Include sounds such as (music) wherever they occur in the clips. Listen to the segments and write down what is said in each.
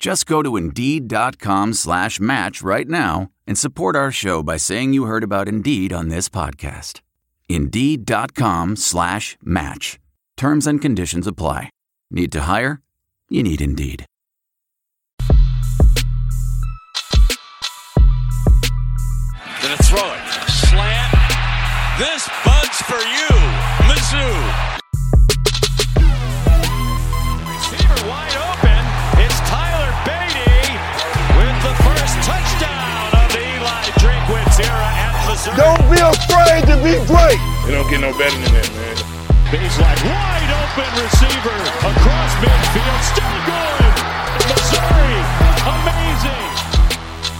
Just go to Indeed.com slash match right now and support our show by saying you heard about Indeed on this podcast. Indeed.com slash match. Terms and conditions apply. Need to hire? You need Indeed. Gonna throw it. Slant. This bud's for you. Mizzou. Don't be afraid to be great. It don't get no better than that, man. He's like wide open receiver across midfield. Still going. Missouri. Amazing.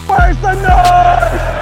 Where's the noise?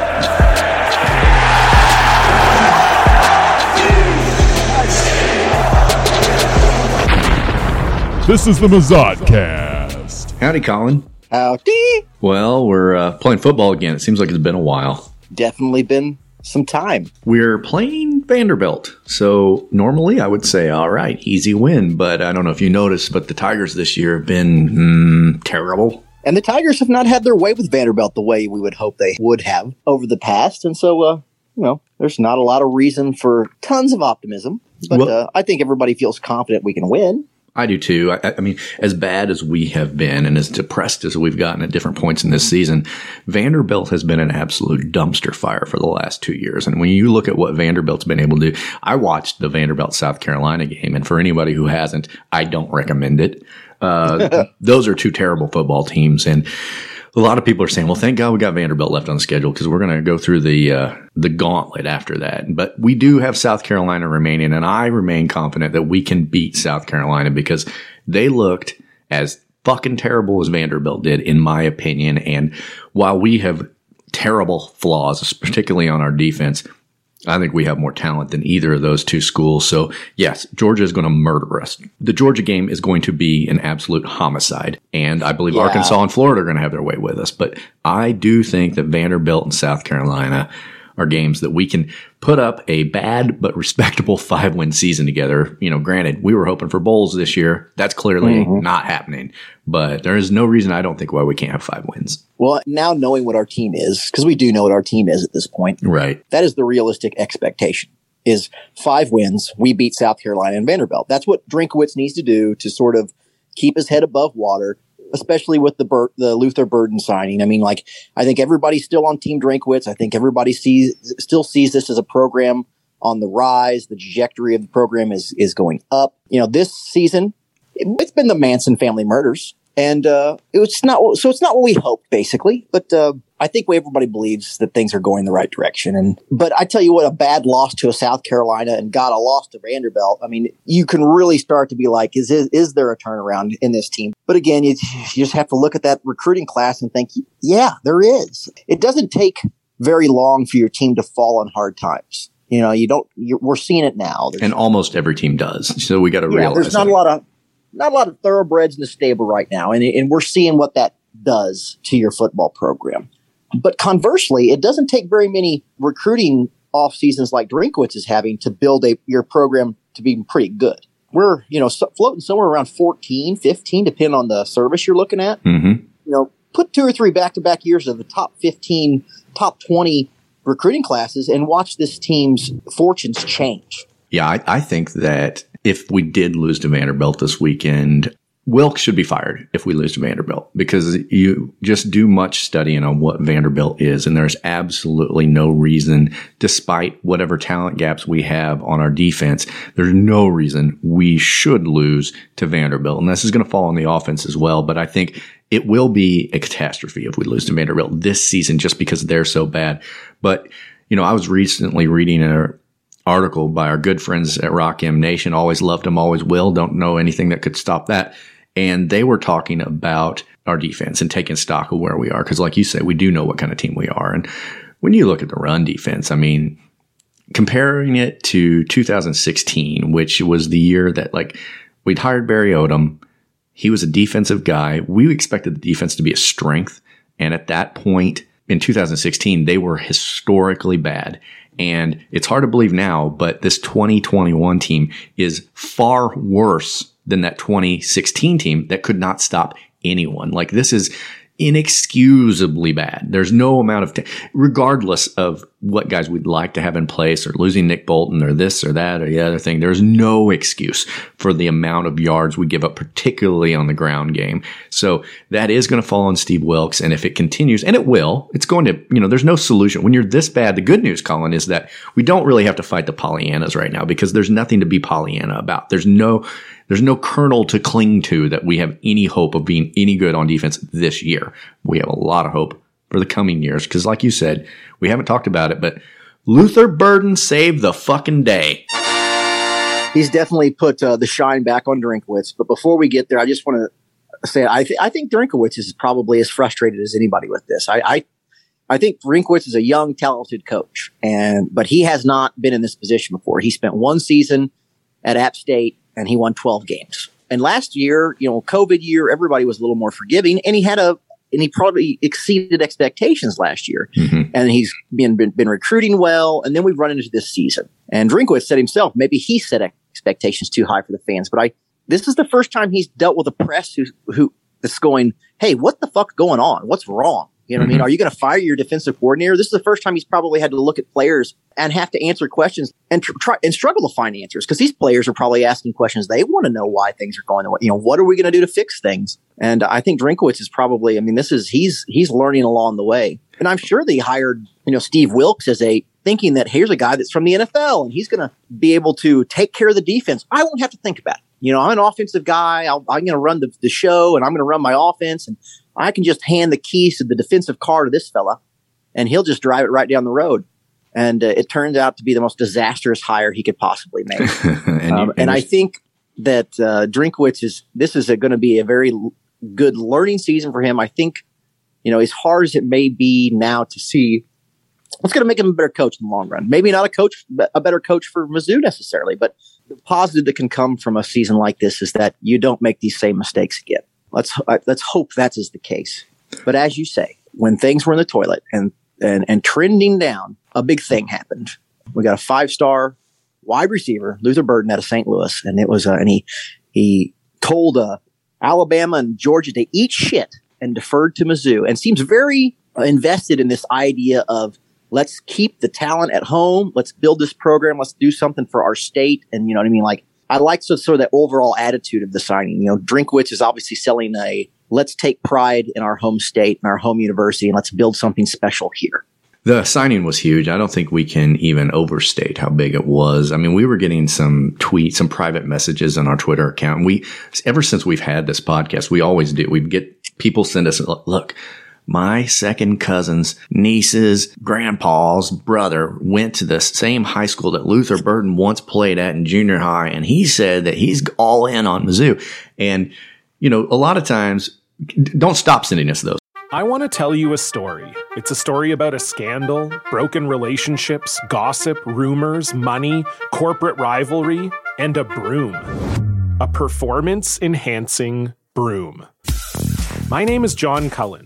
This is the Mazatcast. Howdy, Colin. Howdy. Well, we're uh, playing football again. It seems like it's been a while. Definitely been some time. We're playing Vanderbilt. So normally I would say, all right, easy win. But I don't know if you noticed, but the Tigers this year have been mm, terrible. And the Tigers have not had their way with Vanderbilt the way we would hope they would have over the past. And so, uh, you know, there's not a lot of reason for tons of optimism. But Well- uh, I think everybody feels confident we can win. I do too. I, I mean, as bad as we have been and as depressed as we've gotten at different points in this season, Vanderbilt has been an absolute dumpster fire for the last two years. And when you look at what Vanderbilt's been able to do, I watched the Vanderbilt South Carolina game. And for anybody who hasn't, I don't recommend it. Uh, (laughs) those are two terrible football teams. And a lot of people are saying, well, thank God we got Vanderbilt left on the schedule because we're going to go through the uh, the gauntlet after that. But we do have South Carolina remaining, and I remain confident that we can beat South Carolina because they looked as fucking terrible as Vanderbilt did, in my opinion. And while we have terrible flaws, particularly on our defense, I think we have more talent than either of those two schools. So yes, Georgia is going to murder us. The Georgia game is going to be an absolute homicide. And I believe Yeah. Arkansas and Florida are going to have their way with us. But I do think that Vanderbilt and South Carolina are games that we can put up a bad but respectable (laughs) five win season together. You know, granted, we were hoping for bowls this year. That's clearly mm-hmm. not happening. But there is no reason I don't think why we can't have five wins. Well, now knowing what our team is, because we do know what our team is at this point, Right. that is the realistic expectation is five wins. We beat South Carolina and Vanderbilt. That's what Drinkwitz needs to do to sort of keep his head above water, especially with the Bur- the Luther Burden signing. I mean, like I think everybody's still on Team Drinkwitz. I think everybody sees still sees this as a program on the rise. The trajectory of the program is is going up. You know, this season it, it's been the Manson family murders, and uh, it's not so it's not what we hoped basically, but. Uh, I think everybody believes that things are going the right direction. And but I tell you what, a bad loss to a South Carolina and got a loss to Vanderbilt. I mean, you can really start to be like, is is, is there a turnaround in this team? But again, you, you just have to look at that recruiting class and think, yeah, there is. It doesn't take very long for your team to fall on hard times. You know, you don't. You're, we're seeing it now. There's, And almost every team does. So we got to yeah, realize there's not that. a lot of not a lot of thoroughbreds in the stable right now, and and we're seeing what that does to your football program. But conversely, it doesn't take very many recruiting off seasons like Drinkwitz is having to build a your program to be pretty good. We're you know so, floating somewhere around 14, 15, depending on the service you're looking at. Mhm. You know, put two or three back to back years of the top fifteen, top twenty recruiting classes, and watch this team's fortunes change. Yeah, I, I think that if we did lose to Vanderbilt this weekend, Wilkes should be fired if we lose to Vanderbilt because you just do much studying on what Vanderbilt is. And there's absolutely no reason, despite whatever talent gaps we have on our defense, there's no reason we should lose to Vanderbilt. And this is going to fall on the offense as well. But I think it will be a catastrophe if we lose to Vanderbilt this season just because they're so bad. But, you know, I was recently reading a article by our good friends at Rock M Nation. Always loved them, always will. Don't know anything that could stop that and they were talking about our defense and taking stock of where we are. Cause like you said, we do know what kind of team we are. And when you look at the run defense, I mean, comparing it to 2016, which was the year that like we'd hired Barry Odom. He was a defensive guy. We expected the defense to be a strength. And at that point in 2016, they were historically bad. And it's hard to believe now, but this 2021 team is far worse than that 2016 team that could not stop anyone. Like this is inexcusably bad. There's no amount of, t- regardless of what guys we'd like to have in place or losing Nick Bolton or this or that or the other thing, there's no excuse for the amount of yards we give up, particularly on the ground game. So that is going to fall on Steve Wilkes. And if it continues, and it will, it's going to, you know, there's no solution. When you're this bad, the good news, Colin, is that we don't really have to fight the Pollyannas right now because there's nothing to be Pollyanna about. There's no, there's no kernel to cling to that we have any hope of being any good on defense this year. We have a lot of hope for the coming years because, like you said, we haven't talked about it, but Luther Burden saved the fucking day. He's definitely put uh, the shine back on Drinkwitz. But before we get there, I just want to say I, th- I think Drinkwitz is probably as frustrated as anybody with this. I, I I think Drinkwitz is a young, talented coach, and but he has not been in this position before. He spent one season at App State and he won 12 games. And last year, you know, COVID year, everybody was a little more forgiving and he had a, and he probably exceeded expectations last year. Mm-hmm. And he's been, been, been, recruiting well. And then we've run into this season. And Drinkwitz said himself, maybe he set expectations too high for the fans. But I, this is the first time he's dealt with a press who, who, that's going, Hey, what the fuck going on? What's wrong? You know what mm-hmm. I mean? Mm-hmm. Are you going to fire your defensive coordinator? This is the first time he's probably had to look at players and have to answer questions and tr- try and struggle to find answers because these players are probably asking questions. They want to know why things are going the way. You know, what are we going to do to fix things? And I think Drinkwitz is probably. I mean, this is he's he's learning along the way. And I'm sure they hired you know Steve Wilkes as a thinking that here's a guy that's from the NFL and he's going to be able to take care of the defense. I won't have to think about it. You know, I'm an offensive guy. i am going to run the, the show and I'm going to run my offense and I can just hand the keys to the defensive car to this fella and he'll just drive it right down the road. And uh, it turns out to be the most disastrous hire he could possibly make. (laughs) and, um, and I think that uh, Drinkwitz is, this is going to be a very l- good learning season for him. I think, you know, as hard as it may be now to see, it's going to make him a better coach in the long run. Maybe not a coach, a better coach for Mizzou necessarily, but the positive that can come from a season like this is that you don't make these same mistakes again. Let's uh, let's hope that is the case. But as you say, when things were in the toilet and and and trending down, a big thing happened. We got a five star wide receiver, Luther Burden, out of St. Louis, and it was uh, and he he told uh, Alabama and Georgia to eat shit and deferred to Mizzou, and seems very invested in this idea of let's keep the talent at home, let's build this program, let's do something for our state, and you know what I mean, like I like sort of that overall attitude of the signing. You know, Drinkwitz is obviously selling a let's take pride in our home state and our home university and let's build something special here. The signing was huge. I don't think we can even overstate how big it was. I mean, we were getting some tweets, some private messages on our Twitter account. We, ever since we've had this podcast, we always do. We get people send us, look, my second cousin's niece's grandpa's brother went to the same high school that Luther Burden once played at in junior high. And he said that he's all in on Mizzou. And, you know, a lot of times, don't stop sending us those. I want to tell you a story. It's a story about a scandal, broken relationships, gossip, rumors, money, corporate rivalry, and a broom. A performance enhancing broom. My name is John Cullen.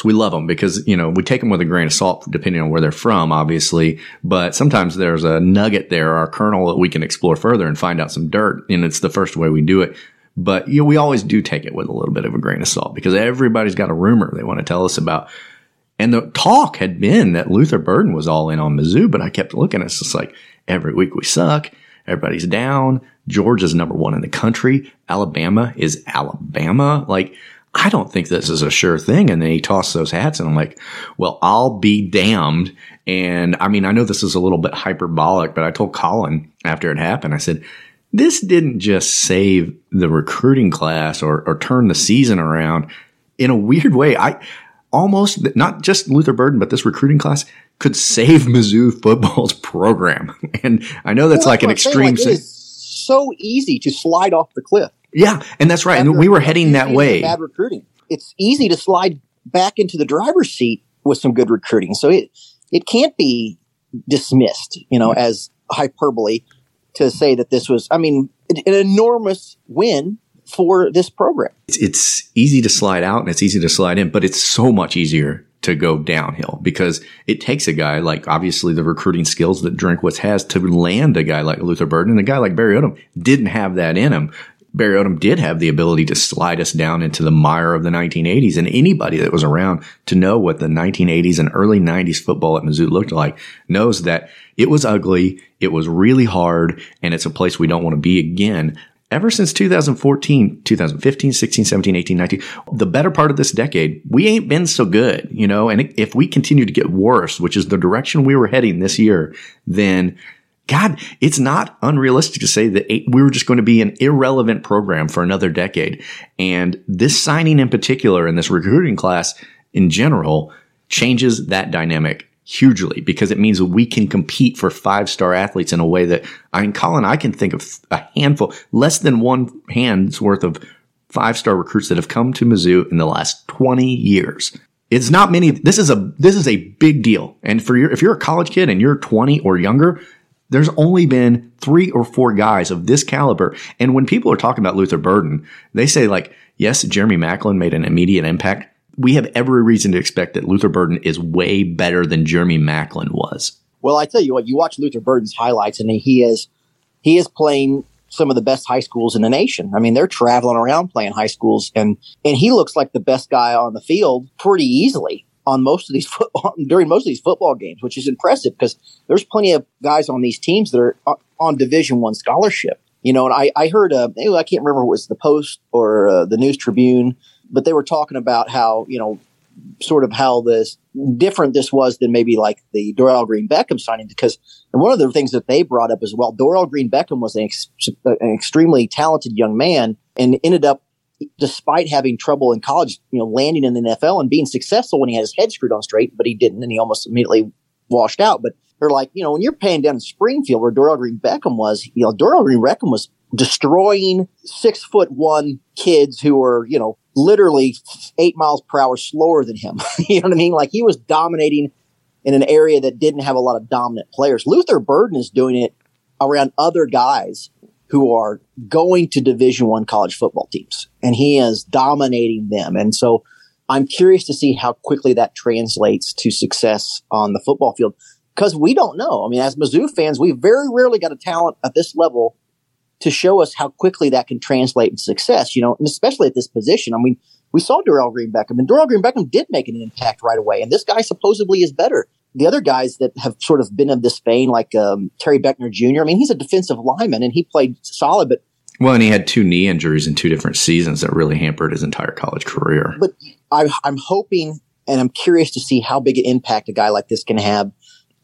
So we love them because, you know, we take them with a grain of salt depending on where they're from, obviously. But sometimes there's a nugget there, our kernel that we can explore further and find out some dirt. And it's the first way we do it. But, you know, we always do take it with a little bit of a grain of salt because everybody's got a rumor they want to tell us about. And the talk had been that Luther Burden was all in on Mizzou, but I kept looking. It's just like every week we suck. Everybody's down. Georgia's number one in the country. Alabama is Alabama. Like, I don't think this is a sure thing. And then he tossed those hats and I'm like, well, I'll be damned. And I mean, I know this is a little bit hyperbolic, but I told Colin after it happened, I said, this didn't just save the recruiting class or, or turn the season around in a weird way. I almost not just Luther Burden, but this recruiting class could save (laughs) Mizzou football's program. (laughs) And I know that's Well, like an saying, extreme. like, it is so easy to slide off the cliff. Yeah. And that's right. And we were heading that way. Bad recruiting. It's easy to slide back into the driver's seat with some good recruiting. So it it can't be dismissed, you know, as hyperbole to say that this was. I mean, an an enormous win for this program. it's, it's easy to slide out and it's easy to slide in, but it's so much easier to go downhill because it takes a guy like obviously the recruiting skills that Drinkwitz has to land a guy like Luther Burden. And a guy like Barry Odom didn't have that in him. Barry Odom did have the ability to slide us down into the mire of the 1980s. And anybody that was around to know what the 1980s and early 90s football at Mizzou looked like knows that it was ugly. It was really hard and it's a place we don't want to be again ever since 2014, 2015, 16, 17, 18, 19, the better part of this decade, we ain't been so good, you know, and if we continue to get worse, which is the direction we were heading this year, then God, it's not unrealistic to say that eight, we were just going to be an irrelevant program for another decade. And this signing in particular and this recruiting class in general changes that dynamic hugely because it means we can compete for five star athletes in a way that I mean, Colin, I can think of a handful, less than one hand's worth of five star recruits that have come to Mizzou in the last 20 years. It's not many. This is a, this is a big deal. And for your, if you're a college kid and you're 20 or younger, there's only been three or four guys of this caliber. And when people are talking about Luther Burden, they say like, yes, Jeremy Maclin made an immediate impact. We have every reason to expect that Luther Burden is way better than Jeremy Maclin was. Well, I tell you what, you watch Luther Burden's highlights, and he is he is playing some of the best high schools in the nation. I mean, they're traveling around playing high schools, and and he looks like the best guy on the field pretty easily on most of these (laughs) football during most of these football games, which is impressive because there's plenty of guys on these teams that are on- on Division One scholarship. You know, and I I heard uh, I can't remember was the Post or uh, the News Tribune, but they were talking about how you know sort of how this different this was than maybe like the Dorial Green Beckham signing because and one of the things that they brought up as well, Dorial Green Beckham was an, ex- an extremely talented young man and ended up, despite having trouble in college, you know, landing in the NFL and being successful when he had his head screwed on straight, but he didn't, and he almost immediately washed out. But they're like, you know, when you're paying down in Springfield where Dorial Green Beckham was, you know, Dorial Green Beckham was destroying six foot one kids who were, you know, literally eight miles per hour slower than him. (laughs) you know what I mean? Like he was dominating in an area that didn't have a lot of dominant players. Luther Burden is doing it around other guys who are going to division one college football teams and he is dominating them. And so I'm curious to see how quickly that translates to success on the football field because we don't know. I mean, as Mizzou fans, we very rarely got a talent at this level to show us how quickly that can translate into success, you know, and especially at this position. I mean, we saw Dorial Green Beckham, and Dorial Green Beckham did make an impact right away. And this guy supposedly is better. The other guys that have sort of been of this vein, like um, Terry Beckner Jr. I mean, he's a defensive lineman and he played solid, but well, and he had two knee injuries in two different seasons that really hampered his entire college career. But I, I'm hoping and I'm curious to see how big an impact a guy like this can have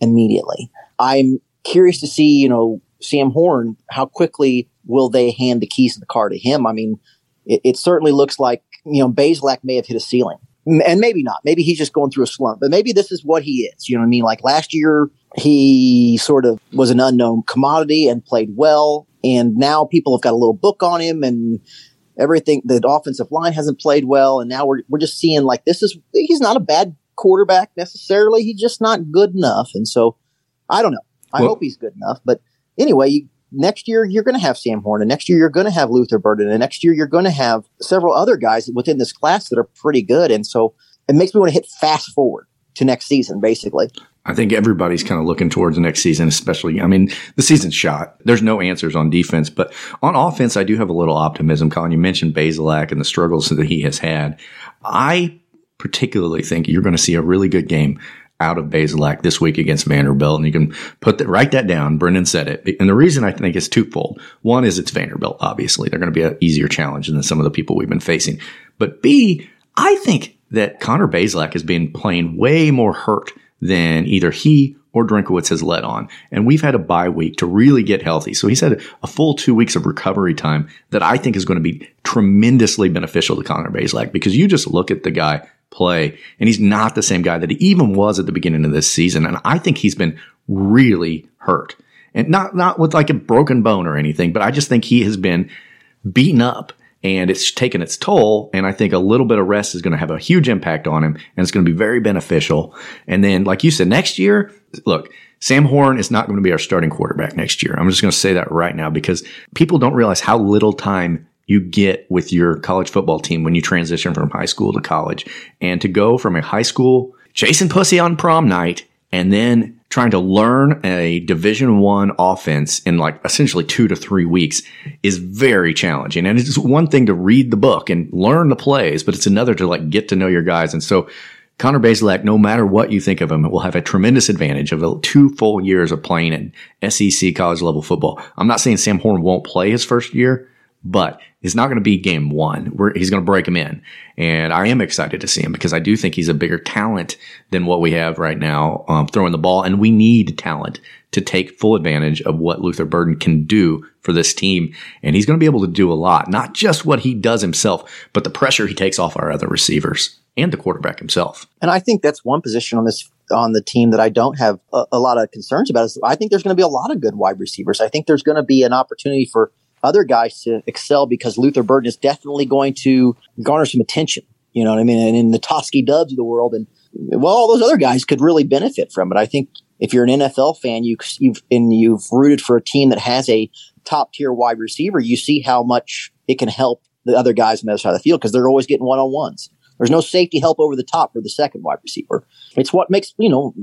immediately. I'm curious to see, you know, Sam Horn, how quickly will they hand the keys to the car to him? I mean, it, it certainly looks like, you know, Bazelak may have hit a ceiling. And maybe not. Maybe he's just going through a slump, but maybe this is what he is. You know what I mean? Like last year, he sort of was an unknown commodity and played well. And now people have got a little book on him and everything. The offensive line hasn't played well. And now we're, we're just seeing like this is, he's not a bad quarterback necessarily. He's just not good enough. And so I don't know. I well, hope he's good enough. But anyway, you, next year you're going to have Sam Horn, and next year you're going to have Luther Burden, and next year you're going to have several other guys within this class that are pretty good. And so it makes me want to hit fast forward to next season, basically. I think everybody's kind of looking towards next season, especially. I mean, the season's shot. There's no answers on defense, but on offense, I do have a little optimism. Colin, you mentioned Bazelak and the struggles that he has had. I particularly think you're going to see a really good game out of Bazelak this week against Vanderbilt. And you can put that, write that down. Brendan said it. And the reason I think is twofold. One is it's Vanderbilt, obviously. They're going to be an easier challenge than some of the people we've been facing. But B, I think that Connor Bazelak has been playing way more hurt than either he or Drinkwitz has let on. And we've had a bye week to really get healthy. So he's had a full two weeks of recovery time that I think is going to be tremendously beneficial to Connor Bazelak because you just look at the guy play. And he's not the same guy that he even was at the beginning of this season. And I think he's been really hurt. And not, not with like a broken bone or anything, but I just think he has been beaten up and it's taken its toll. And I think a little bit of rest is going to have a huge impact on him and it's going to be very beneficial. And then, like you said, next year, look, Sam Horn is not going to be our starting quarterback next year. I'm just going to say that right now because people don't realize how little time you get with your college football team when you transition from high school to college. And to go from a high school chasing pussy on prom night and then trying to learn a division one offense in like essentially two to three weeks is very challenging. And it's one thing to read the book and learn the plays, but it's another to like get to know your guys. And so Connor Bazelak, no matter what you think of him, will have a tremendous advantage of two full years of playing in SEC college level football. I'm not saying Sam Horn won't play his first year, but it's not going to be game one. We're, he's going to break him in. And I am excited to see him because I do think he's a bigger talent than what we have right now um, throwing the ball. And we need talent to take full advantage of what Luther Burden can do for this team. And he's going to be able to do a lot, not just what he does himself, but the pressure he takes off our other receivers and the quarterback himself. And I think that's one position on this on the team that I don't have a, a lot of concerns about. Is I think there's going to be a lot of good wide receivers. I think there's going to be an opportunity for other guys to excel because Luther Burden is definitely going to garner some attention. You know what I mean? And in the Tauskie Doves of the world, and well, all those other guys could really benefit from it. I think if you're an NFL fan, you you've and you've rooted for a team that has a top tier wide receiver, you see how much it can help the other guys on the other side of the field because they're always getting one on ones. There's no safety help over the top for the second wide receiver. It's what makes you know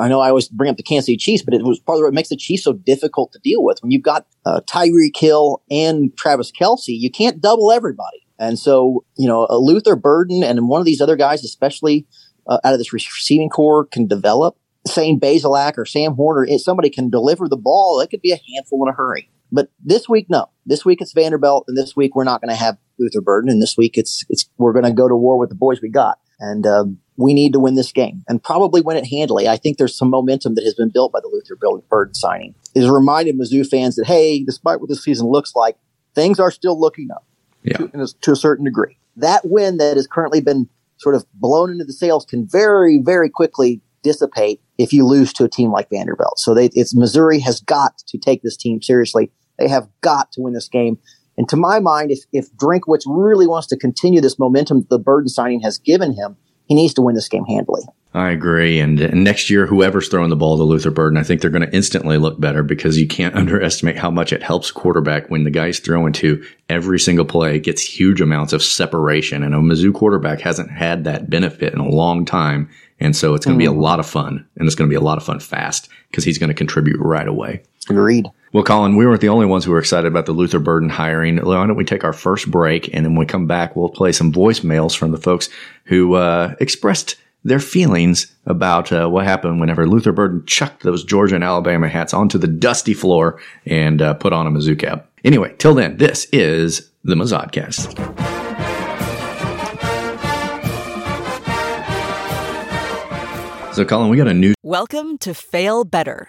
I know I always bring up the Kansas City Chiefs, but it was part of what makes the Chiefs so difficult to deal with. When you've got uh, Tyreek Hill and Travis Kelce, you can't double everybody. And so, you know, a Luther Burden and one of these other guys, especially uh, out of this receiving core, can develop. Saying Bazelak or Sam Horner, if somebody can deliver the ball, it could be a handful in a hurry. But this week, no. This week it's Vanderbilt, and this week we're not going to have Luther Burden, and this week it's it's we're going to go to war with the boys we got. And um, we need to win this game and probably win it handily. I think there's some momentum that has been built by the Luther Burden signing. It has reminded Mizzou fans that, hey, despite what this season looks like, things are still looking up yeah. to, to a certain degree. That win that has currently been sort of blown into the sails can very, very quickly dissipate if you lose to a team like Vanderbilt. So they, it's Missouri has got to take this team seriously. They have got to win this game. And to my mind, if, if Drinkwitz really wants to continue this momentum that the Burden signing has given him, he needs to win this game handily. I agree. And, and, next year, whoever's throwing the ball to Luther Burden, I think they're going to instantly look better because you can't (laughs) underestimate how much it helps quarterback when the guy's throwing to every single play gets huge amounts of separation. And a Mizzou quarterback hasn't had that benefit in a long time. And so it's going to mm. be a mm. lot of fun and it's going to be a lot of fun fast because he's going to contribute right away. Agreed. Well, Colin, we weren't the only ones who were excited about the Luther Burden hiring. Why don't we take our first break and then when we come back, we'll play some voicemails from the folks who uh, expressed their feelings about uh, what happened whenever Luther Burden chucked those Georgia and Alabama hats onto the dusty floor and uh, put on a Mizzou cap. Anyway, till then, this is the Mazodcast. So, Colin, we got a new. Welcome to Fail Better,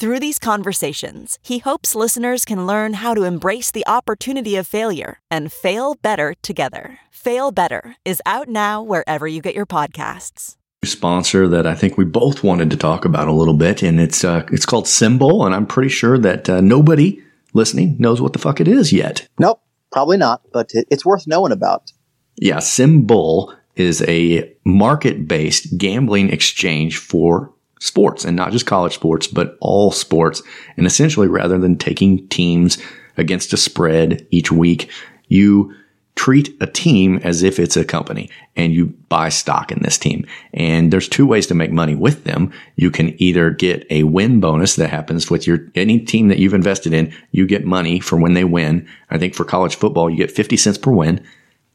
Through these conversations, he hopes listeners can learn how to embrace the opportunity of failure and fail better together. Fail Better is out now wherever you get your podcasts sponsor that I think we both wanted to talk about a little bit, and it's uh, it's called SimBull, and I'm pretty sure that uh, nobody listening knows what the fuck it is yet. Nope, probably not, but it's worth knowing about. Yeah, SimBull is a market-based gambling exchange for sports, and not just college sports, but all sports. And essentially, rather than taking teams against a spread each week, you treat a team as if it's a company and you buy stock in this team. And there's two ways to make money with them. You can either get a win bonus that happens with your, any team that you've invested in, you get money for when they win. I think for college football, you get 50 cents per win.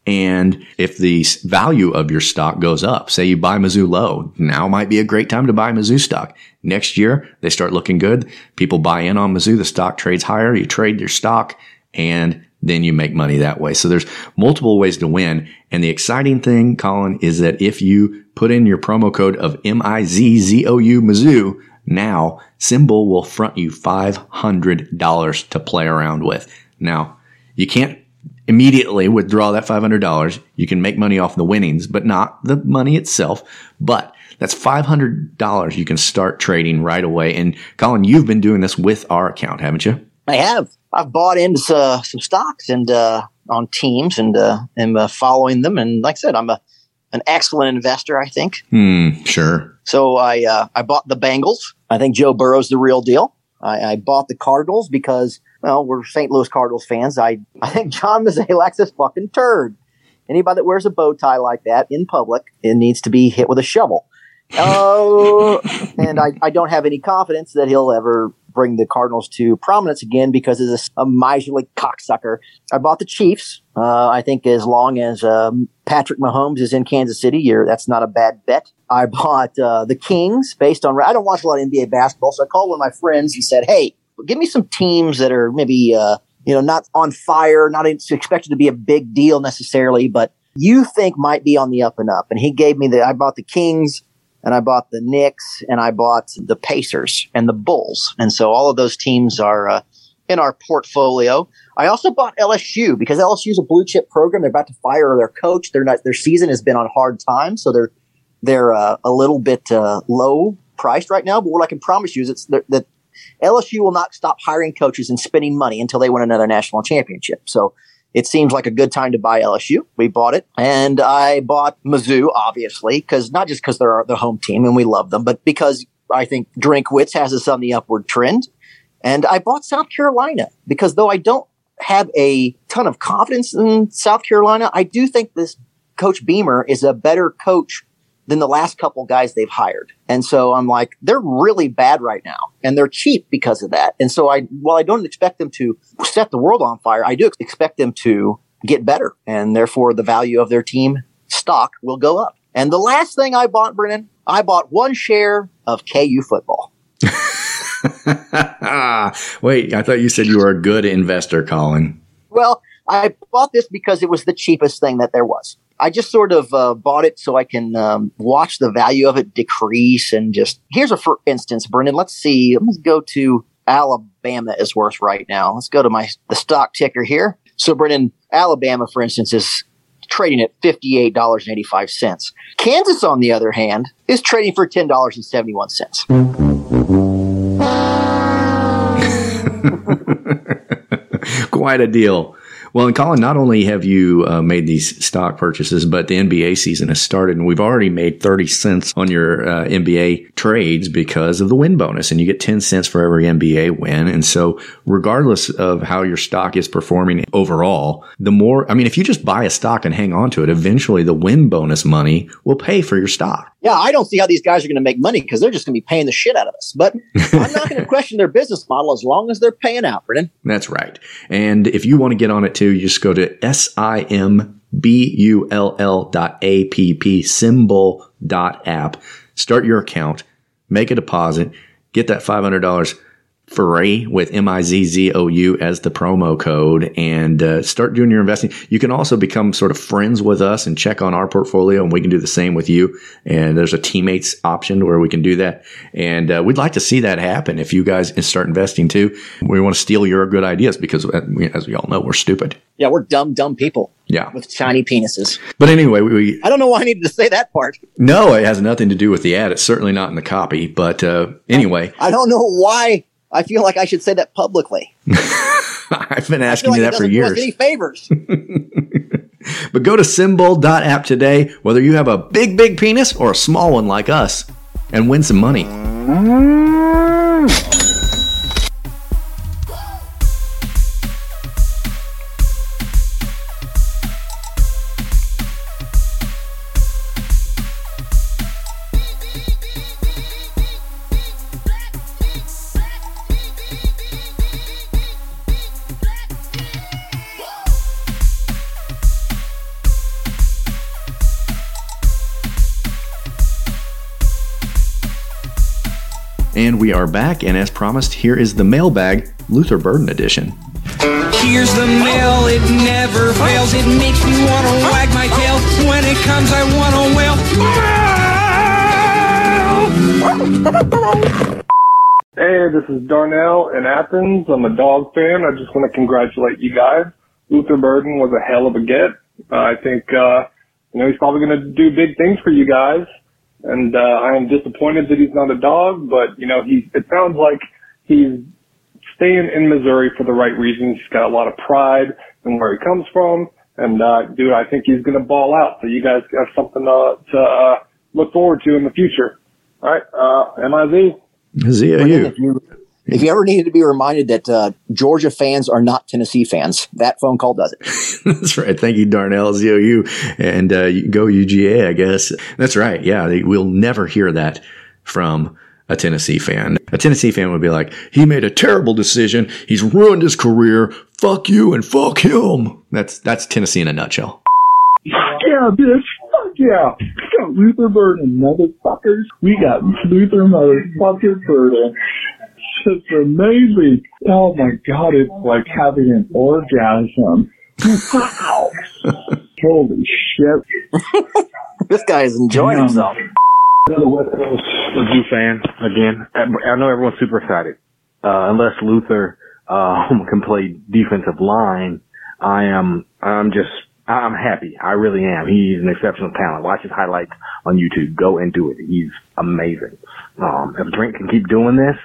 And if the value of your stock goes up, say you buy Mizzou low, now might be a great time to buy Mizzou stock. Next year, they start looking good. People buy in on Mizzou. The stock trades higher. You trade your stock and then you make money that way. So there's multiple ways to win. And the exciting thing, Colin, is that if you put in your promo code of M-I-Z-Z-O-U Mizzou, now SimBull will front you $500 to play around with. Now, you can't immediately withdraw that $500. You can make money off the winnings, but not the money itself. But that's $500 you can start trading right away. And Colin, you've been doing this with our account, haven't you? I have. I've bought into uh, some stocks and uh, on teams and uh, am uh, following them. And like I said, I'm a an excellent investor. I think. Hmm. Sure. So I uh, I bought the Bengals. I think Joe Burrow's the real deal. I, I bought the Cardinals because well we're St. Louis Cardinals fans. I I think John Mozeliak's a fucking turd. Anybody that wears a bow tie like that in public, it needs to be hit with a shovel. Oh, (laughs) and I, I don't have any confidence that he'll ever bring the Cardinals to prominence again because of this a miserly cocksucker. I bought the Chiefs. Uh, I think as long as um, Patrick Mahomes is in Kansas City, that's not a bad bet. I (laughs) bought uh, the Kings based on. I don't watch a lot of NBA basketball, so I called one of my friends and said, "Hey, give me some teams that are maybe uh, you know not on fire, not expected to be a big deal necessarily, but." You think might be on the up and up. And he gave me the, I bought the Kings, and I bought the Knicks and I bought the Pacers and the Bulls. And so all of those teams are uh, in our portfolio. I also bought LSU because LSU is a blue chip program. They're about to fire their coach. Not, their season has been on hard times. So they're, they're uh, a little bit uh, low priced right now. But what I can promise you is it's that LSU will not stop hiring coaches and spending money until they win another national championship. So it seems like a good time to buy LSU. We bought it, and I bought Mizzou, obviously, because not just because they're the home team and we love them, but because I think Drinkwitz has us on the upward trend. And I bought South Carolina because though I don't have a ton of confidence in South Carolina, I do think this Coach Beamer is a better coach than the last couple guys they've hired. And so I'm like, they're really bad right now and they're cheap because of that. And so I, while I don't expect them to set the world on fire, I do expect them to get better and therefore the value of their team stock will go up. And the last thing I bought, Brennan, I bought one share of KU football. (laughs) Wait, I thought you said you were a good investor, Colin. Well, I bought this because it was the cheapest thing that there was. I just sort of uh, bought it so I can um, watch the value of it decrease and just here's a for instance, Brendan. Let's see. Let's go to Alabama is worth right now. Let's go to my the stock ticker here. So, Brendan, Alabama, for instance, is trading at fifty eight dollars and eighty five cents. Kansas, on the other hand, is trading for ten dollars and seventy one cents. (laughs) Quite a deal. Well, and Colin, not only have you uh, made these stock purchases, but the NBA season has started, and we've already made 30 cents on your uh, NBA trades because of the win bonus, and you get 10 cents for every NBA win. And so, regardless of how your stock is performing overall, the more, I mean, if you just buy a stock and hang on to it, eventually the win bonus money will pay for your stock. Yeah, I don't see how these guys are going to make money because they're just going to be paying the shit out of us. But (laughs) I'm not going to question their business model as long as they're paying out, Brennan. That's right. And if you want to get on it too, you just go to S-I-M-B-U-L-L dot A-P-P SimBull dot app. Start your account, make a deposit, get that $500 free with M-I-Z-Z-O-U as the promo code and uh, start doing your investing. You can also become sort of friends with us and check on our portfolio and we can do the same with you. And there's a teammates option where we can do that. And uh, we'd like to see that happen if you guys start investing too. We want to steal your good ideas because uh, as we all know, we're stupid. Yeah, we're dumb, dumb people. Yeah. With shiny penises. But anyway, we. I don't know why I needed to say that part. No, it has nothing to do with the ad. It's certainly not in the copy. But uh, anyway. I don't know why I feel like I should say that publicly. (laughs) I've been asking like you that for years. any favors. (laughs) but go to SimBull.app today, whether you have a big, big penis or a small one like us, and win some money. Mm. And we are back, and as promised, here is the mailbag, Luther Burden edition. Here's the mail, it never fails. It makes me want to wag my tail. When it comes, I want to wail. Hey, this is Darnell in Athens. I'm a dog fan. I just want to congratulate you guys. Luther Burden was a hell of a get. Uh, I think, uh, you know, he's probably going to do big things for you guys and uh, I am disappointed that he's not a dog. But you know, he it sounds like he's staying in Missouri for the right reasons. He's got a lot of pride in where he comes from, and uh, dude, I think he's going to ball out. So you guys have something uh, to uh, look forward to in the future. All right, uh, Miz. ZOU. If you ever needed to be reminded that uh, Georgia fans are not Tennessee fans, that phone call does it. (laughs) That's right. Thank you, Darnell ZOU, and uh, go UGA. I guess that's right. Yeah, we'll never hear that from a Tennessee fan. A Tennessee fan would be like, "He made a terrible decision. He's ruined his career. Fuck you and fuck him." That's that's Tennessee in a nutshell. Yeah, bitch. Fuck yeah. We got Luther Burden, motherfuckers. We got Luther motherfucker Burden just amazing. Oh my god, it's like having an orgasm. Wow. (laughs) Holy shit. (laughs) this guy is enjoying Yeah. himself. Another West Coast Mizzou fan again. I know everyone's super excited. Uh, unless Luther uh, (laughs) can play defensive line, I am. I'm just. I'm happy. I really am. He's an exceptional talent. Watch his highlights on YouTube. Go and do it. He's amazing. Um, if Drink can keep doing this,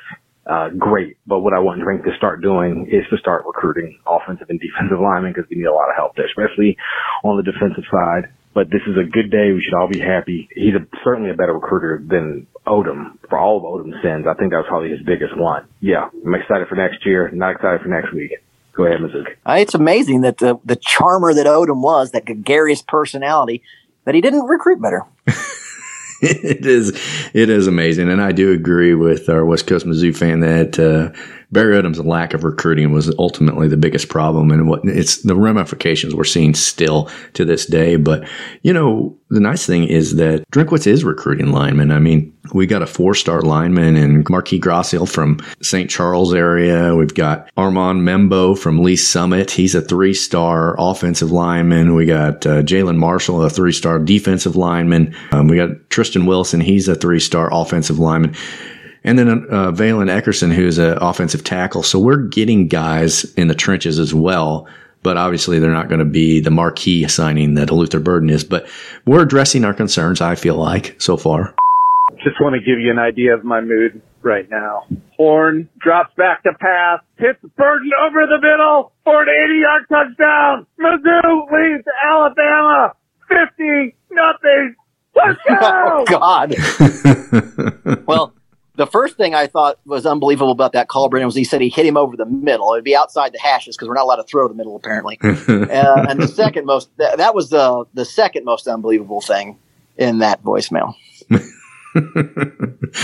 uh, great. But what I want Drink to start doing is to start recruiting offensive and defensive linemen because we need a lot of help there, especially on the defensive side. But this is a good day. We should all be happy. He's a, certainly a better recruiter than Odom for all of Odom's sins. I think that was probably his biggest one. Yeah, I'm excited for next year. Not excited for next week. Go ahead, Mizuki. Uh, It's amazing that the, the charmer that Odom was, that gregarious personality, that he didn't recruit better. (laughs) (laughs) it is it is amazing, and I do agree with our West Coast Mizzou fan that uh, Barry Odom's lack of recruiting was ultimately the biggest problem, and what it's the ramifications we're seeing still to this day. But you know, the nice thing is that Drinkwitz is recruiting linemen. I mean, we got a four star lineman in Marquis Grossil from St. Charles area. We've got Armand Membou from Lee Summit. He's a three star offensive lineman. We got uh, Jalen Marshall, a three star defensive lineman. Um, we got Tristan Wilson. He's a three star offensive lineman. And then uh, Valen Eckerson, who's an offensive tackle. So we're getting guys in the trenches as well. But obviously, they're not going to be the marquee signing that Luther Burden is. But we're addressing our concerns, I feel like, so far. Just want to give you an idea of my mood. right now. Horn drops back to pass, hits Burden over the middle for an 80 yard touchdown. Mizzou leads Alabama 50 nothing. Let's go! (laughs) oh God. (laughs) well, the first thing I thought was unbelievable about that call, Brendan, was he said he hit him over the middle. It'd be outside the hashes because we're not allowed to throw the middle, apparently. (laughs) uh, and the second most, th- that was the the second most unbelievable thing in that voicemail. (laughs)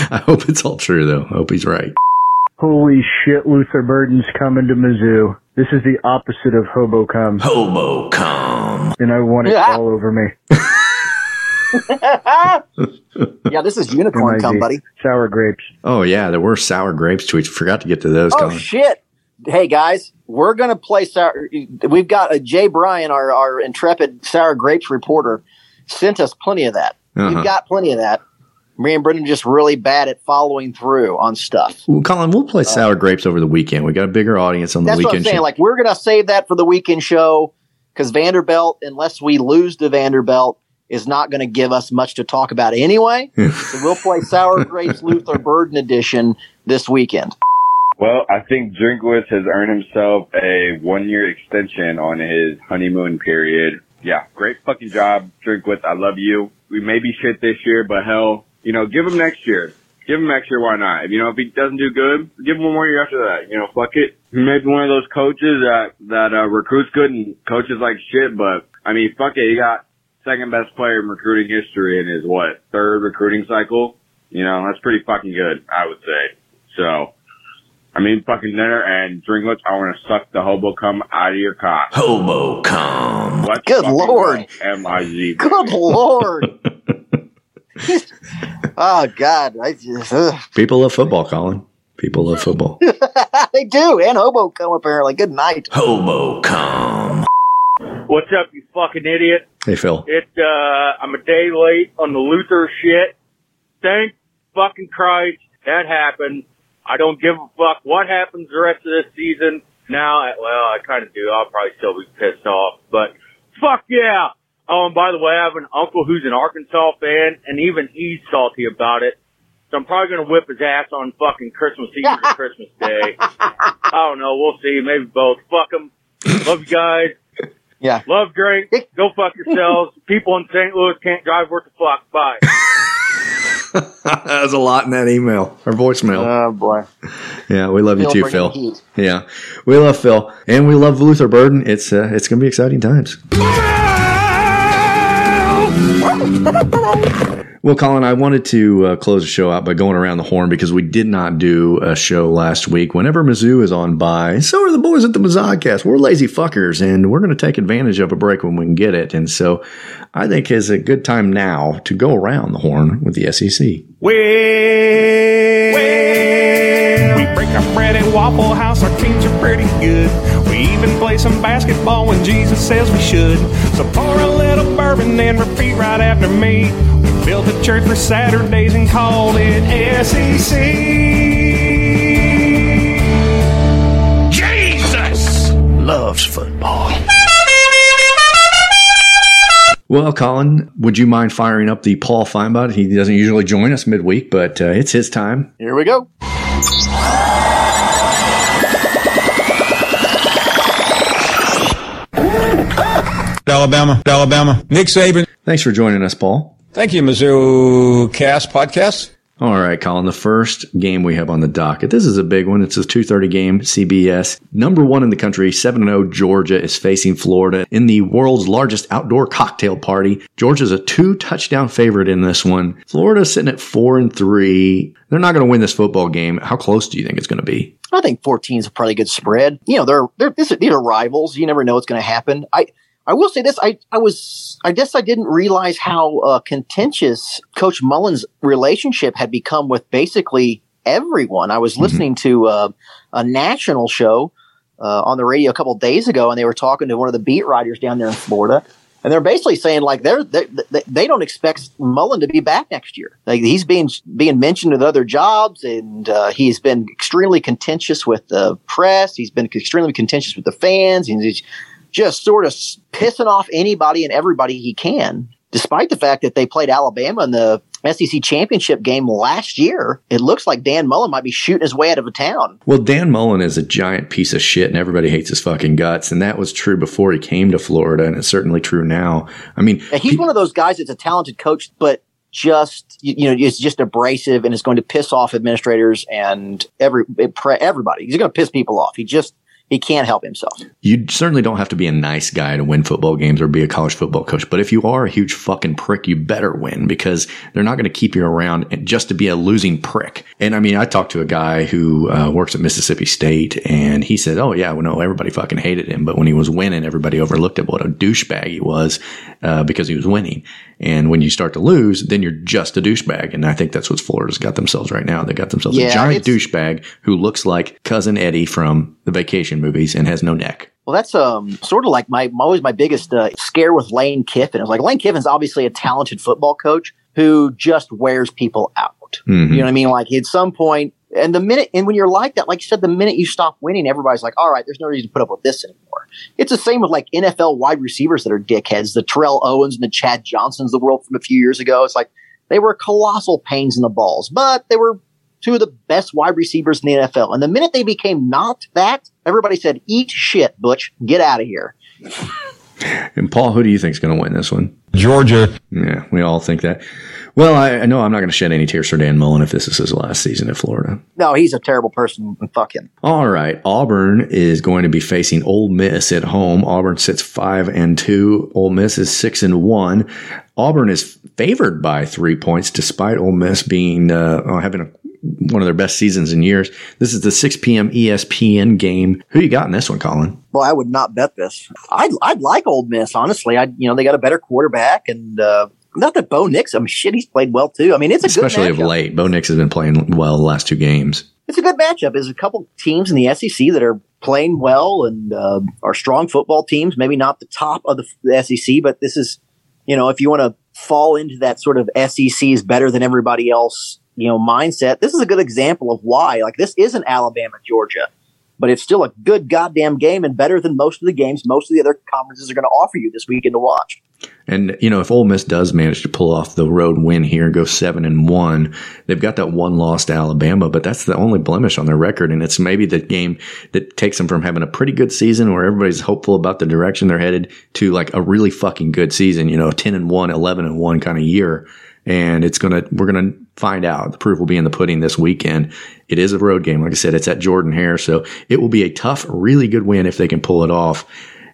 I hope it's all true, though. I hope he's right. Holy shit, Luther Burden's coming to Mizzou. This is the opposite of hobo cum. Hobo cum. And I want it all over me. (laughs) (laughs) yeah, this is unicorn cum, buddy. Sour grapes. Oh, yeah, there were sour grapes tweets. Forgot to get to those. Oh Colin. shit! Hey guys, we're gonna play sour. We've got a Jay Bryan, our our intrepid sour grapes reporter, sent us plenty of that. Uh-huh. We've got plenty of that. Me and Brendan are just really bad at following through on stuff. Well, Colin, we'll play sour grapes over the weekend. We got a bigger audience on the That's what I'm weekend. saying. show. Like we're gonna save that for the weekend show because Vanderbilt, unless we lose to Vanderbilt, is not going to give us much to talk about anyway. (laughs) so we'll play Sour (laughs) Grapes Luther Burden edition this weekend. Well, I think Drinkwitz has earned himself a one year extension on his honeymoon period. Yeah, great fucking job, Drinkwitz. I love you. We may be shit this year, but hell, you know, give him next year. Give him next year, why not? If, you know, if he doesn't do good, give him one more year after that. You know, fuck it. He may be one of those coaches that, that, uh, recruits good and coaches like shit, but I mean, fuck it. He got second best player in recruiting history in his what, third recruiting cycle? You know, that's pretty fucking good, I would say. So, I mean, fucking dinner and drinklets. I want to suck the hobo cum out of your cock. Hobo cum. Let's Good lord. go, M-I-Z. Good lord. oh God, I just ugh. People love football, Colin. People love football. (laughs) they do, and hobo come apparently. Good night. Hobo cum. What's up, you fucking idiot? Hey, Phil. It, uh, I'm a day late on the Luther shit. Thank fucking Christ that happened. I don't give a fuck what happens the rest of this season. Now, well, I kind of do. I'll probably still be pissed off, but fuck yeah. Oh, and by the way, I have an uncle who's an Arkansas fan, and even he's salty about it. So I'm probably gonna whip his ass on fucking Christmas Eve or (laughs) Christmas Day. I don't know. We'll see. Maybe both. Fuck him. Love you guys. Yeah. Love drink. Go fuck yourselves. (laughs) People in St. Louis can't drive worth a fuck. Bye. (laughs) that was a lot in that email or voicemail. Oh boy. Yeah, we love you too, Phil. heat. Yeah, we love Phil, and we love Luther Burden. It's uh, it's gonna be exciting times. (laughs) Well, Colin, I wanted to uh, close the show out by going around the horn because we did not do a show last week. Whenever Mizzou is on by, so are the boys at the Mazzodcast. We're lazy fuckers, and we're going to take advantage of a break when we can get it. And so I think it's a good time now to go around the horn with the SEC. Well, we break our bread at Waffle House. Teams are pretty good. We even play some basketball when Jesus says we should. So pour a little bourbon and repeat right after me. We built a church for Saturdays and called it SEC. Jesus loves football. Well, Colin, would you mind firing up the Paul Feinbot? He doesn't usually join us midweek, but uh, it's his time. Here we go. Alabama, Alabama. Nick Saban. Thanks for joining us, Paul. Thank you, Mizzou Cast Podcast. All right, Colin. The first game we have on the docket. This is a big one. It's a 2:30 game. CBS, number one in the country, 7-0. Georgia is facing Florida in the world's largest outdoor cocktail party. Georgia's a two touchdown favorite in this one. Florida's sitting at four and three. They're not going to win this football game. How close do you think it's going to be? I think 14 is a pretty good spread. You know, they're they're this, these are rivals. You never know what's going to happen. I I will say this. I I was I guess I didn't realize how uh, contentious Coach Mullen's relationship had become with basically everyone. I was listening to uh, a national show uh, on the radio a couple of days ago, and they were talking to one of the beat writers down there in Florida. And they're basically saying like they're, they they don't expect Mullen to be back next year. Like he's being being mentioned with other jobs, and uh, he's been extremely contentious with the press. He's been extremely contentious with the fans, and he's just sort of pissing off anybody and everybody he can. Despite the fact that they played Alabama in the SEC championship game last year, it looks like Dan Mullen might be shooting his way out of a town. Well, Dan Mullen is a giant piece of shit, and everybody hates his fucking guts. And that was true before he came to Florida, and it's certainly true now. I mean, And he's one of those guys that's a talented coach, but just you, know, is just abrasive and is going to piss off administrators and every everybody. He's going to piss people off. He just he can't help himself. You certainly don't have to be a nice guy to win football games or be a college football coach. But if you are a huge fucking prick, you better win because they're not going to keep you around just to be a losing prick. And I mean, I talked to a guy who uh, works at Mississippi State and he said, Oh, yeah, well, no, everybody fucking hated him. But when he was winning, everybody overlooked at what a douchebag he was uh, because he was winning. And when you start to lose, then you're just a douchebag. And I think that's what Florida's got themselves right now. They got themselves Yeah, a giant douchebag who looks like cousin Eddie from the vacation movies and has no neck. Well, that's um sort of like my always my biggest uh, scare with Lane Kiffin. It's like Lane Kiffin's obviously a talented football coach who just wears people out. Mhm. You know what I mean? Like at some point, and the minute, and when you're like that, like you said, the minute you stop winning, everybody's like, all right, there's no reason to put up with this anymore. It's the same with like NFL wide receivers that are dickheads, the Terrell Owens and the Chad Johnsons of the world from a few years ago. It's like they were colossal pains in the balls, but they were two of the best wide receivers in the NFL. And the minute they became not that, everybody said, eat shit, Butch, get out of here. And Paul, who do you think is going to win this one? Georgia. Yeah, we all think that. Well, I, I know I'm not going to shed any tears for Dan Mullen if this is his last season at Florida. No, he's a terrible person. Fuck him. All right, Auburn is going to be facing Ole Miss at home. Auburn sits five and two. Ole Miss is six and one. Auburn is favored by three points, despite Ole Miss being uh, uh, having a, one of their best seasons in years. This is the 6 p.m. ESPN game. Who you got in this one, Colin? Well, I would not bet this. I'd, I'd like Ole Miss, honestly. I, you know, they got a better quarterback, and uh, not that Bo Nix. I mean, shit, he's played well too. I mean, it's a Especially of late, Bo Nix has been playing well the last two games. It's a good matchup. There's a couple teams in the SEC that are playing well and uh, are strong football teams. Maybe not the top of the, the SEC, but this is, you know, if you want to fall into that sort of SEC is better than everybody else, you know, mindset. This is a good example of why. Like this isn't Alabama, Georgia, but it's still a good goddamn game and better than most of the games most of the other conferences are going to offer you this weekend to watch. And you know, if Ole Miss does manage to pull off the road win here and go seven and one, they've got that one loss to Alabama, but that's the only blemish on their record. And it's maybe the game that takes them from having a pretty good season where everybody's hopeful about the direction they're headed to like a really fucking good season, you know, 10 and 1, 11 and 1 kind of year. And it's going to, we're going to find out. The proof will be in the pudding this weekend. It is a road game. Like I said, it's at Jordan Hare. So it will be a tough, really good win if they can pull it off.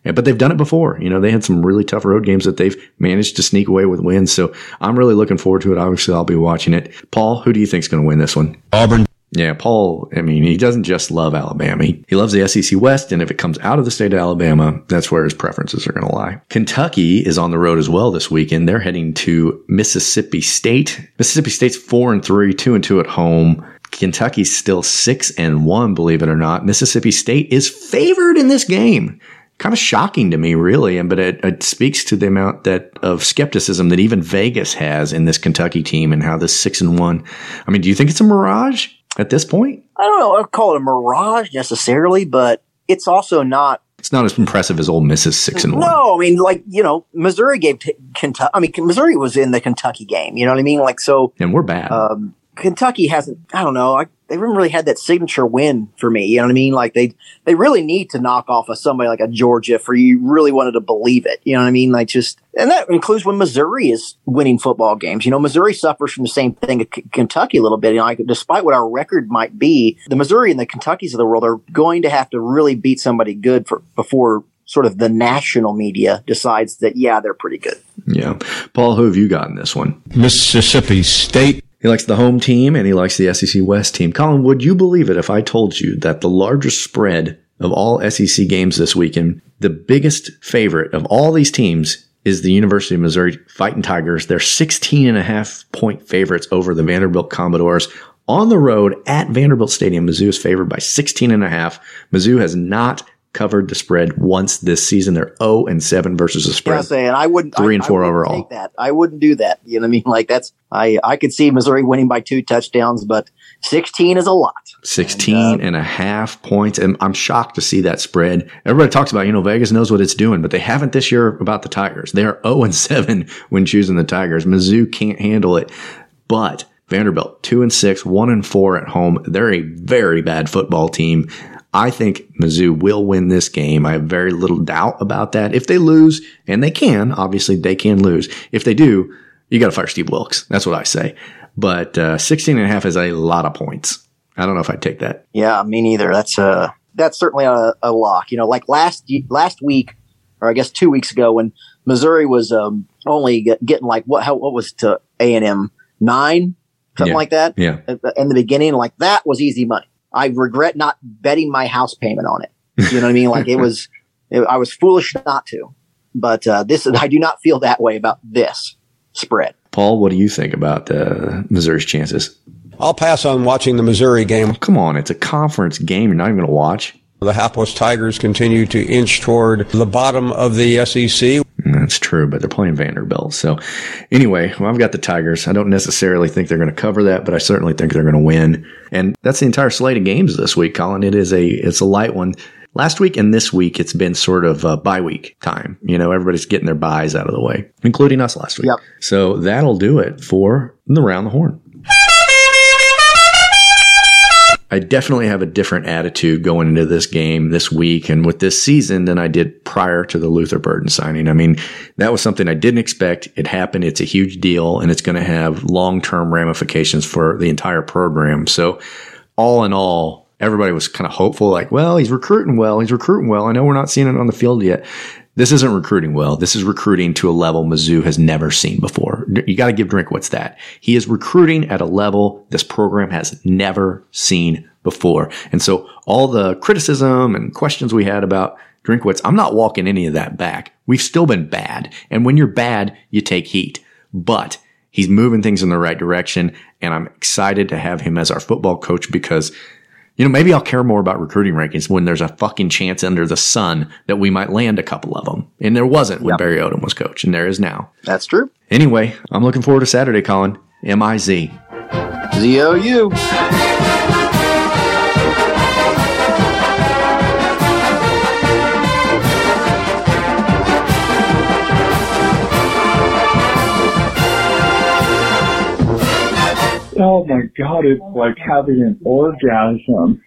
But they've done it before. You know, they had some really tough road games that they've managed to sneak away with wins. So I'm really looking forward to it. Obviously, I'll be watching it. Paul, who do you think's going to win this one? Auburn. Yeah, Paul, I mean, he doesn't just love Alabama. He, he loves the SEC West, and if it comes out of the state of Alabama, that's where his preferences are going to lie. Kentucky is on the road as well this weekend. They're heading to Mississippi State. Mississippi State's four and three, two and two at home. Kentucky's still six and one, believe it or not. Mississippi State is favored in this game kind of shocking to me, really. And but it, it speaks to the amount that of skepticism that even Vegas has in this Kentucky team and how this six and one. I mean, do you think it's a mirage at this point? I don't know. I'd call it a mirage necessarily, but it's also not It's not as impressive as Ole Miss's six and one. No, I mean, like you know, Missouri gave t- Kentucky. I mean, Missouri was in the Kentucky game. You know what I mean? Like so. And we're bad. Um, Kentucky hasn't. I don't know. I, they haven't really had that signature win for me. You know what I mean? Like they they really need to knock off of somebody like a Georgia for you really wanted to believe it. You know what I mean? Like just and that includes when Missouri is winning football games. You know, Missouri suffers from the same thing as K- Kentucky a little bit. You know, like despite what our record might be, the Missouri and the Kentuckys of the world are going to have to really beat somebody good for before sort of the national media decides that yeah they're pretty good. Yeah. Paul, who have you got in this one? Mississippi State. He likes the home team and he likes the SEC West team. Colin, would you believe it if I told you that the largest spread of all SEC games this weekend, the biggest favorite of all these teams is the University of Missouri Fighting Tigers. They're 16 and a half point favorites over the Vanderbilt Commodores on the road at Vanderbilt Stadium. Mizzou is favored by 16 and a half. Mizzou has not covered the spread once this season. They're 0 and 7 versus the spread. Yeah, spread. saying I wouldn't Three I- and four overall. Take that I wouldn't do that. You know what I mean? Like that's I I could see Missouri winning by two touchdowns, but sixteen is a lot. 16 uh, and a half points. And I'm shocked to see that spread. Everybody talks about, you know, Vegas knows what it's doing, but they haven't this year about the Tigers. They are 0 and (laughs) 7 when choosing the Tigers. Mizzou can't handle it. But Vanderbilt, two and six, one and four at home. They're a very bad football team. I think Mizzou will win this game. I have very little doubt about that. If they lose, and they can, obviously they can lose. If they do, you got to fire Steve Wilks. That's what I say. But uh, 16 and a half is a lot of points. I don't know if I'd take that. Yeah, me neither. That's uh that's certainly a, a lock. You know, like last last week, or I guess two weeks ago, when Missouri was um, only getting like what how what was to A and M nine something Yeah. like that. Yeah. In the beginning, like that was easy money. I regret not betting my house payment on it. You know what I mean? Like it was, (laughs) it, I was foolish not to. But uh, this, I do not feel that way about this spread. Paul, what do you think about uh, Missouri's chances? I'll pass on watching the Missouri game. Come on, it's a conference game. You're not even going to watch. The hapless Tigers continue to inch toward the bottom of the SEC. That's true, but they're playing Vanderbilt. So, anyway, well, I've got the Tigers. I don't necessarily think they're going to cover that, but I certainly think they're going to win. And that's the entire slate of games this week, Colin. It is a it's a light one. Last week and this week, it's been sort of a bye week time. You know, everybody's getting their buys out of the way, including us last week. So that'll do it for the round the horn. I definitely have a different attitude going into this game this week and with this season than I did prior to the Luther Burden signing. I mean, that was something I didn't expect. It happened. It's a huge deal and it's going to have long term ramifications for the entire program. So, all in all, everybody was kind of hopeful like, well, he's recruiting well. He's recruiting well. I know we're not seeing it on the field yet. This isn't recruiting well. This is recruiting to a level Mizzou has never seen before. You got to give Drinkwitz that. He is recruiting at a level this program has never seen before. And so all the criticism and questions we had about Drinkwitz, I'm not walking any of that back. We've still been bad. And when you're bad, you take heat. But he's moving things in the right direction. And I'm excited to have him as our football coach because you know, maybe I'll care more about recruiting rankings when there's a fucking chance under the sun that we might land a couple of them. And there wasn't when Barry Odom was coach, and there is now. That's true. Anyway, I'm looking forward to Saturday, Colin. M I Z. Z O U. Oh my god, it's like having an orgasm.